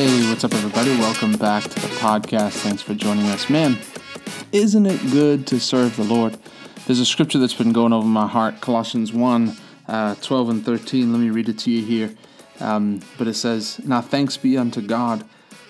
Hey, what's up, everybody? Welcome back to the podcast. Thanks for joining us. Man, isn't it good to serve the Lord? There's a scripture that's been going over my heart Colossians 1 uh, 12 and 13. Let me read it to you here. Um, but it says, Now thanks be unto God,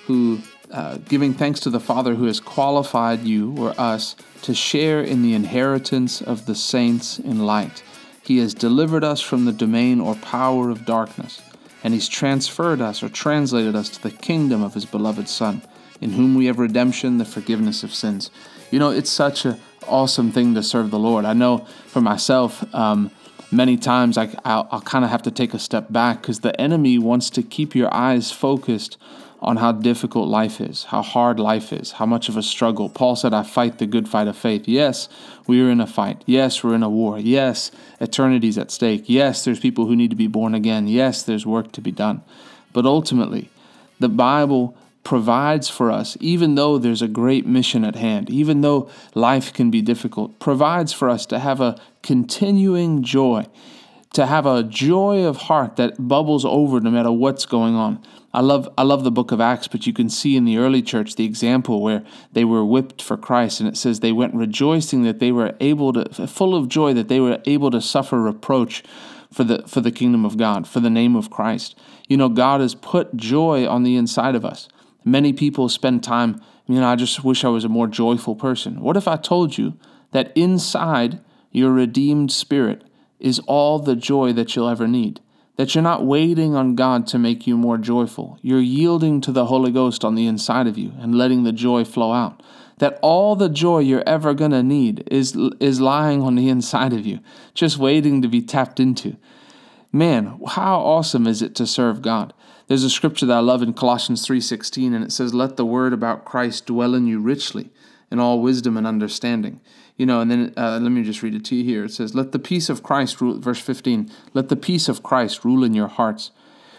who, uh, giving thanks to the Father who has qualified you or us to share in the inheritance of the saints in light. He has delivered us from the domain or power of darkness and he's transferred us or translated us to the kingdom of his beloved Son, in whom we have redemption, the forgiveness of sins. You know, it's such an awesome thing to serve the Lord. I know for myself, um, many times I, I'll, I'll kind of have to take a step back because the enemy wants to keep your eyes focused on how difficult life is, how hard life is, how much of a struggle. Paul said, I fight the good fight of faith. Yes, we are in a fight. Yes, we're in a war. Yes, eternity's at stake. Yes, there's people who need to be born again. Yes, there's work to be done. But ultimately, the Bible provides for us, even though there's a great mission at hand, even though life can be difficult, provides for us to have a continuing joy to have a joy of heart that bubbles over no matter what's going on. I love I love the book of Acts, but you can see in the early church the example where they were whipped for Christ and it says they went rejoicing that they were able to full of joy that they were able to suffer reproach for the for the kingdom of God, for the name of Christ. You know, God has put joy on the inside of us. Many people spend time, you know, I just wish I was a more joyful person. What if I told you that inside your redeemed spirit is all the joy that you'll ever need. That you're not waiting on God to make you more joyful. You're yielding to the Holy Ghost on the inside of you and letting the joy flow out. That all the joy you're ever going to need is, is lying on the inside of you, just waiting to be tapped into. Man, how awesome is it to serve God? There's a scripture that I love in Colossians 3:16 and it says let the word about Christ dwell in you richly in all wisdom and understanding. You know, and then uh, let me just read it to you here. It says, Let the peace of Christ rule, verse 15, let the peace of Christ rule in your hearts.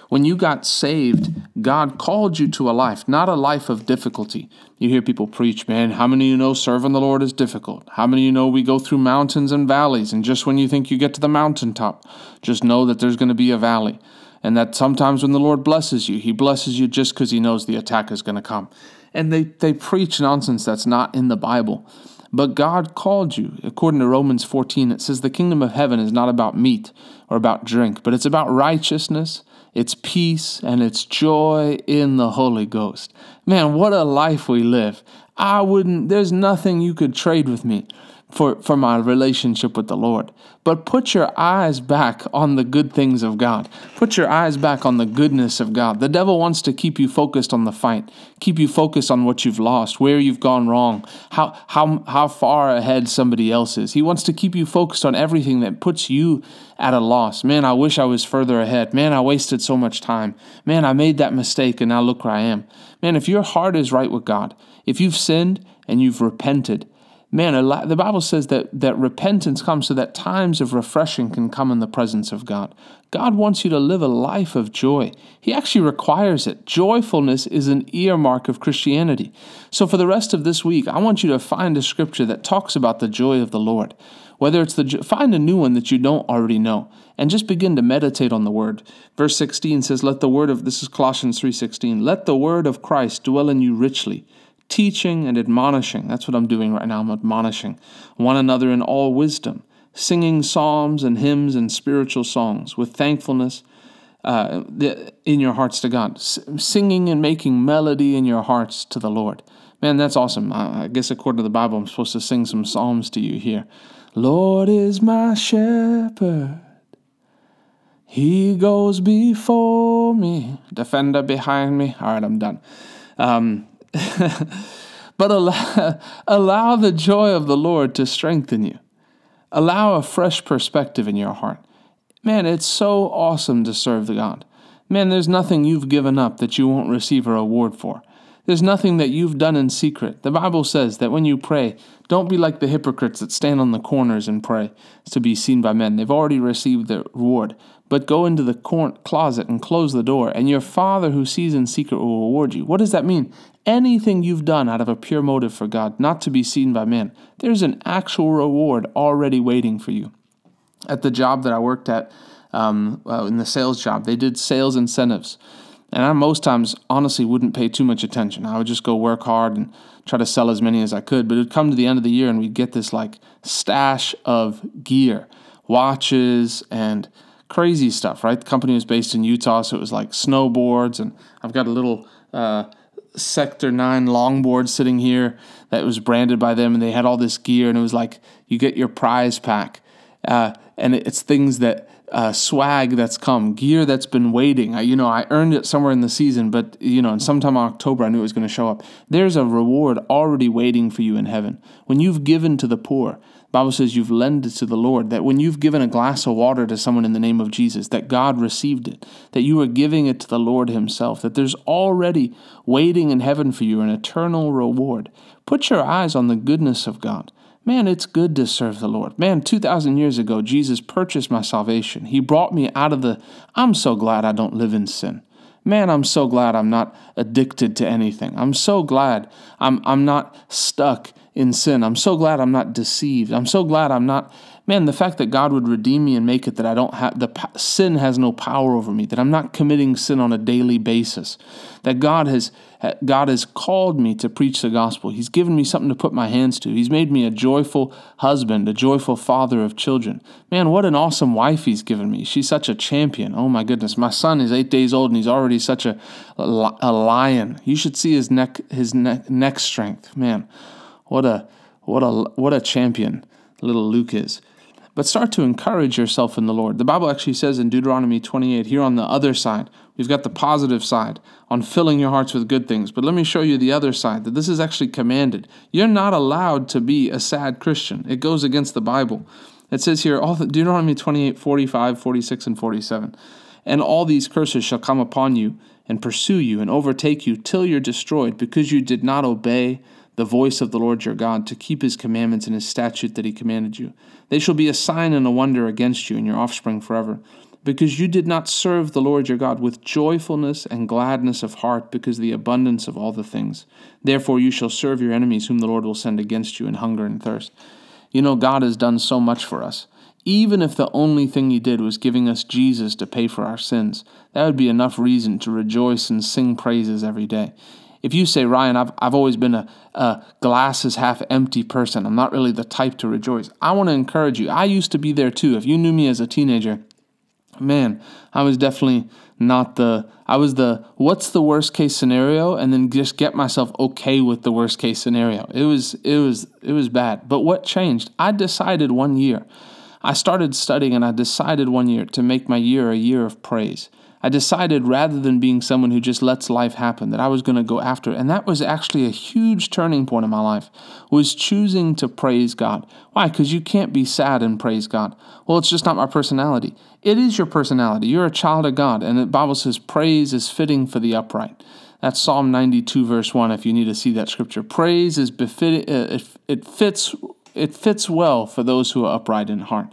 When you got saved, God called you to a life, not a life of difficulty. You hear people preach, man, how many of you know serving the Lord is difficult? How many of you know we go through mountains and valleys, and just when you think you get to the mountaintop, just know that there's going to be a valley. And that sometimes when the Lord blesses you, He blesses you just because He knows the attack is going to come and they, they preach nonsense that's not in the Bible. But God called you. According to Romans 14, it says the kingdom of heaven is not about meat or about drink, but it's about righteousness, it's peace, and it's joy in the Holy Ghost. Man, what a life we live. I wouldn't, there's nothing you could trade with me for, for my relationship with the Lord. But put your eyes back on the good things of God. Put your eyes back on the goodness of God. The devil wants to keep you focused on the fight, keep you focused on what you've lost, where you've gone wrong, how, how, how far ahead somebody else is. He wants to keep you focused on everything that puts you at a loss. Man, I wish I was further ahead. Man, I wasted so much time. Man, I made that mistake and now look where I am. Man, if your heart is right with God, if you've sinned and you've repented, man, the Bible says that, that repentance comes so that times of refreshing can come in the presence of God. God wants you to live a life of joy. He actually requires it. Joyfulness is an earmark of Christianity. So for the rest of this week, I want you to find a scripture that talks about the joy of the Lord. Whether it's the find a new one that you don't already know and just begin to meditate on the word. Verse 16 says, "Let the word of this is Colossians 3:16. Let the word of Christ dwell in you richly." Teaching and admonishing. That's what I'm doing right now. I'm admonishing one another in all wisdom, singing psalms and hymns and spiritual songs with thankfulness uh, in your hearts to God, S- singing and making melody in your hearts to the Lord. Man, that's awesome. I guess according to the Bible, I'm supposed to sing some psalms to you here. Lord is my shepherd. He goes before me, defender behind me. All right, I'm done. Um, but allow, allow the joy of the Lord to strengthen you. Allow a fresh perspective in your heart. Man, it's so awesome to serve the God. Man, there's nothing you've given up that you won't receive a reward for. There's nothing that you've done in secret. The Bible says that when you pray, don't be like the hypocrites that stand on the corners and pray to be seen by men. They've already received their reward. But go into the closet and close the door, and your Father who sees in secret will reward you. What does that mean? Anything you've done out of a pure motive for God, not to be seen by men, there's an actual reward already waiting for you. At the job that I worked at, um, uh, in the sales job, they did sales incentives And I most times honestly wouldn't pay too much attention. I would just go work hard and try to sell as many as I could. But it would come to the end of the year and we'd get this like stash of gear, watches and crazy stuff, right? The company was based in Utah, so it was like snowboards. And I've got a little uh, Sector 9 longboard sitting here that was branded by them. And they had all this gear. And it was like you get your prize pack. Uh, and it's things that uh, swag that's come, gear that's been waiting. I, you know, I earned it somewhere in the season, but you know, in sometime in October, I knew it was going to show up. There's a reward already waiting for you in heaven when you've given to the poor. Bible says you've lended to the Lord. That when you've given a glass of water to someone in the name of Jesus, that God received it. That you are giving it to the Lord Himself. That there's already waiting in heaven for you an eternal reward. Put your eyes on the goodness of God. Man, it's good to serve the Lord. Man, 2,000 years ago, Jesus purchased my salvation. He brought me out of the. I'm so glad I don't live in sin. Man, I'm so glad I'm not addicted to anything. I'm so glad I'm, I'm not stuck in sin. I'm so glad I'm not deceived. I'm so glad I'm not man, the fact that God would redeem me and make it that I don't have the sin has no power over me, that I'm not committing sin on a daily basis, that God has God has called me to preach the gospel. He's given me something to put my hands to. He's made me a joyful husband, a joyful father of children. Man, what an awesome wife he's given me. She's such a champion. Oh my goodness, my son is eight days old and he's already such a a lion. You should see his neck his neck, neck strength. Man, what a what a what a champion little Luke is but start to encourage yourself in the Lord. The Bible actually says in Deuteronomy 28, here on the other side, we've got the positive side on filling your hearts with good things. But let me show you the other side that this is actually commanded. You're not allowed to be a sad Christian, it goes against the Bible. It says here, all the, Deuteronomy 28, 45, 46, and 47. And all these curses shall come upon you and pursue you and overtake you till you're destroyed, because you did not obey the voice of the Lord your God, to keep his commandments and his statute that he commanded you. They shall be a sign and a wonder against you and your offspring forever, because you did not serve the Lord your God with joyfulness and gladness of heart, because of the abundance of all the things. Therefore you shall serve your enemies, whom the Lord will send against you in hunger and thirst. You know, God has done so much for us. Even if the only thing He did was giving us Jesus to pay for our sins, that would be enough reason to rejoice and sing praises every day if you say, Ryan, I've, I've always been a, a glasses half empty person, I'm not really the type to rejoice, I want to encourage you. I used to be there too. If you knew me as a teenager, man, I was definitely not the, I was the, what's the worst case scenario? And then just get myself okay with the worst case scenario. It was, it was, it was bad. But what changed? I decided one year, I started studying and I decided one year to make my year a year of praise. I decided rather than being someone who just lets life happen that I was going to go after it. And that was actually a huge turning point in my life was choosing to praise God. Why? Cuz you can't be sad and praise God. Well, it's just not my personality. It is your personality. You're a child of God and the Bible says praise is fitting for the upright. That's Psalm 92 verse 1 if you need to see that scripture. Praise is befitting uh, it fits it fits well for those who are upright in heart.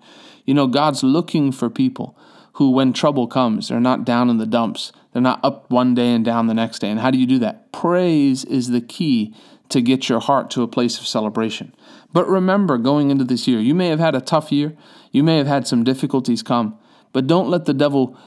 You know, God's looking for people who, when trouble comes, they're not down in the dumps. They're not up one day and down the next day. And how do you do that? Praise is the key to get your heart to a place of celebration. But remember, going into this year, you may have had a tough year, you may have had some difficulties come, but don't let the devil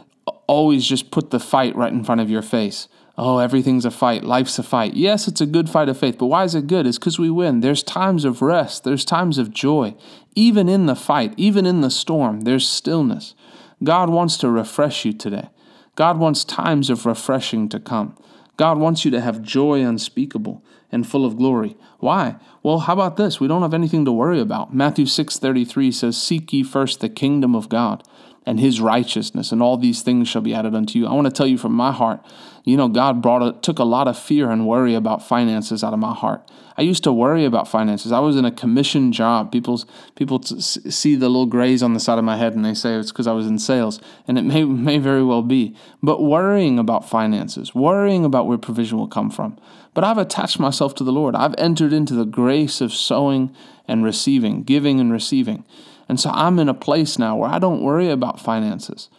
always just put the fight right in front of your face. Oh, everything's a fight. Life's a fight. Yes, it's a good fight of faith, but why is it good? It's because we win. There's times of rest, there's times of joy. Even in the fight, even in the storm, there's stillness. God wants to refresh you today. God wants times of refreshing to come. God wants you to have joy unspeakable and full of glory. Why? Well, how about this? We don't have anything to worry about. Matthew 6:33 says, "Seek ye first the kingdom of God and his righteousness, and all these things shall be added unto you." I want to tell you from my heart, you know, God brought a, took a lot of fear and worry about finances out of my heart. I used to worry about finances. I was in a commission job. People people t- see the little grays on the side of my head and they say it's because I was in sales, and it may may very well be. But worrying about finances, worrying about where provision will come from. But I've attached myself to the Lord. I've entered into the grace of sowing and receiving, giving and receiving. And so I'm in a place now where I don't worry about finances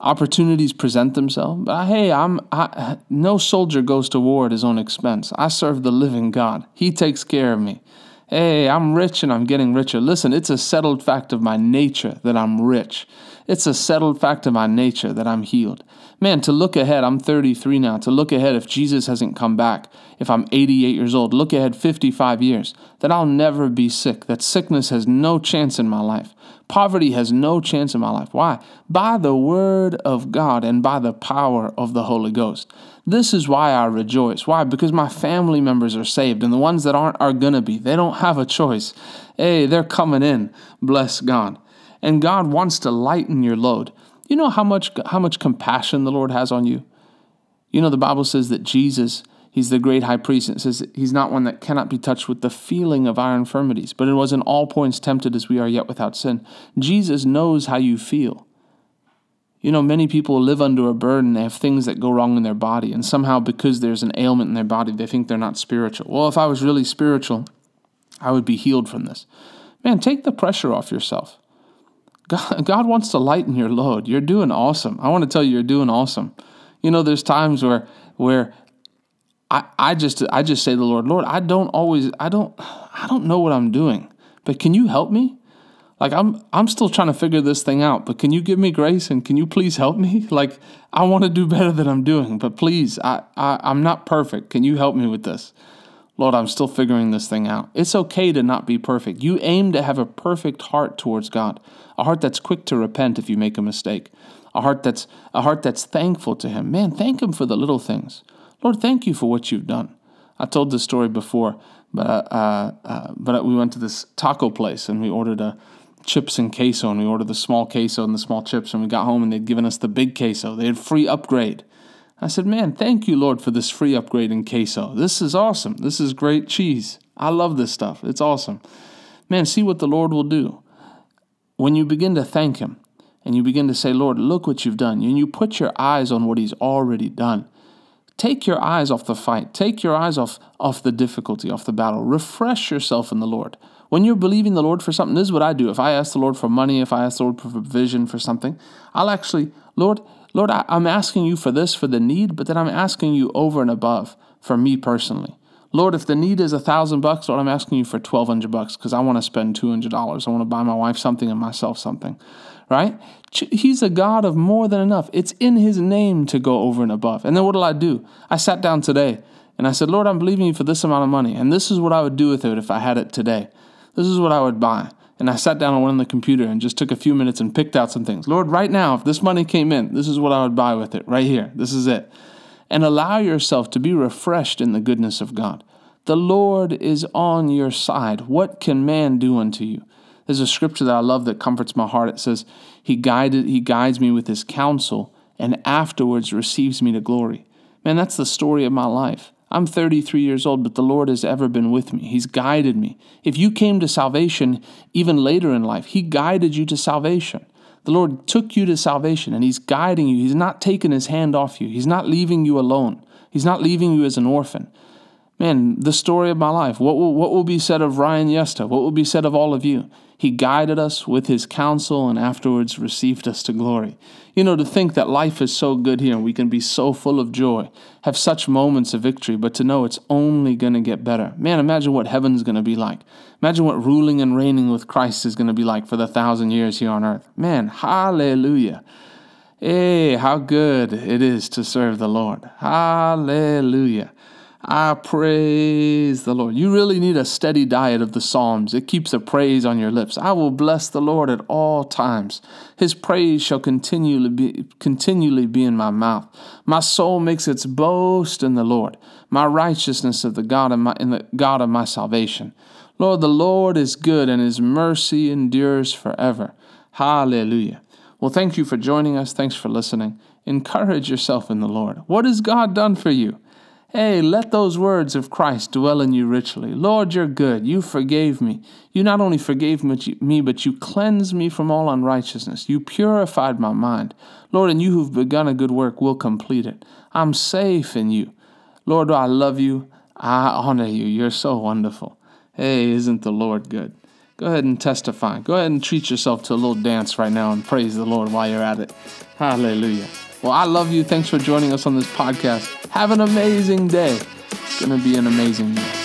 opportunities present themselves. But hey, I'm I, no soldier goes to war at his own expense. I serve the living God. He takes care of me. Hey, I'm rich and I'm getting richer. Listen, it's a settled fact of my nature that I'm rich. It's a settled fact of my nature that I'm healed. Man, to look ahead, I'm 33 now, to look ahead if Jesus hasn't come back, if I'm 88 years old, look ahead 55 years, that I'll never be sick, that sickness has no chance in my life. Poverty has no chance in my life. Why? By the word of God and by the power of the Holy Ghost. This is why I rejoice. Why? Because my family members are saved, and the ones that aren't are going to be. They don't have a choice. Hey, they're coming in. Bless God. And God wants to lighten your load. You know how much how much compassion the Lord has on you? You know the Bible says that Jesus He's the great high priest. And it says he's not one that cannot be touched with the feeling of our infirmities, but it was in all points tempted as we are yet without sin. Jesus knows how you feel. You know, many people live under a burden. They have things that go wrong in their body, and somehow because there's an ailment in their body, they think they're not spiritual. Well, if I was really spiritual, I would be healed from this. Man, take the pressure off yourself. God, God wants to lighten your load. You're doing awesome. I want to tell you, you're doing awesome. You know, there's times where where I, I just I just say to the Lord, Lord, I don't always I don't I don't know what I'm doing, but can you help me? Like I'm I'm still trying to figure this thing out, but can you give me grace and can you please help me? Like I want to do better than I'm doing, but please, I, I I'm not perfect. Can you help me with this? Lord, I'm still figuring this thing out. It's okay to not be perfect. You aim to have a perfect heart towards God, a heart that's quick to repent if you make a mistake, a heart that's a heart that's thankful to Him. Man, thank Him for the little things. Lord, thank you for what you've done. I told this story before, but uh, uh, but we went to this taco place and we ordered a chips and queso, and we ordered the small queso and the small chips, and we got home and they'd given us the big queso. They had free upgrade. I said, Man, thank you, Lord, for this free upgrade in queso. This is awesome. This is great cheese. I love this stuff. It's awesome. Man, see what the Lord will do. When you begin to thank Him and you begin to say, Lord, look what you've done, and you put your eyes on what He's already done, take your eyes off the fight. Take your eyes off, off the difficulty, off the battle. Refresh yourself in the Lord. When you're believing the Lord for something, this is what I do. If I ask the Lord for money, if I ask the Lord for provision for something, I'll actually, Lord, Lord, I, am asking you for this, for the need, but then I'm asking you over and above for me personally. Lord, if the need is a thousand bucks, Lord, I'm asking you for twelve hundred bucks because I want to spend two hundred dollars. I want to buy my wife something and myself something, right? He's a God of more than enough. It's in His name to go over and above. And then what did I do? I sat down today and I said, Lord, I'm believing you for this amount of money, and this is what I would do with it if I had it today. This is what I would buy. And I sat down and went on the computer and just took a few minutes and picked out some things. Lord, right now, if this money came in, this is what I would buy with it, right here. This is it. And allow yourself to be refreshed in the goodness of God. The Lord is on your side. What can man do unto you? There's a scripture that I love that comforts my heart. It says, He guided, He guides me with His counsel, and afterwards receives me to glory. Man, that's the story of my life. I'm 33 years old, but the Lord has ever been with me. He's guided me. If you came to salvation even later in life, He guided you to salvation. The Lord took you to salvation and He's guiding you. He's not taking His hand off you, He's not leaving you alone, He's not leaving you as an orphan man, the story of my life. What will, what will be said of Ryan Yesta? What will be said of all of you? He guided us with his counsel and afterwards received us to glory. You know, to think that life is so good here and we can be so full of joy, have such moments of victory, but to know it's only going to get better. Man, imagine what heaven's going to be like. Imagine what ruling and reigning with Christ is going to be like for the thousand years here on earth. Man, hallelujah. Hey, how good it is to serve the Lord. Hallelujah. I praise the Lord. You really need a steady diet of the Psalms. It keeps a praise on your lips. I will bless the Lord at all times. His praise shall continually be, continually be in my mouth. My soul makes its boast in the Lord. My righteousness of the God of my, in the God of my salvation. Lord, the Lord is good and his mercy endures forever. Hallelujah. Well, thank you for joining us. Thanks for listening. Encourage yourself in the Lord. What has God done for you? Hey, let those words of Christ dwell in you richly. Lord, you're good. You forgave me. You not only forgave me, but you cleansed me from all unrighteousness. You purified my mind. Lord, and you who've begun a good work will complete it. I'm safe in you. Lord, I love you. I honor you. You're so wonderful. Hey, isn't the Lord good? Go ahead and testify. Go ahead and treat yourself to a little dance right now and praise the Lord while you're at it. Hallelujah. Well, I love you. Thanks for joining us on this podcast. Have an amazing day. It's going to be an amazing day.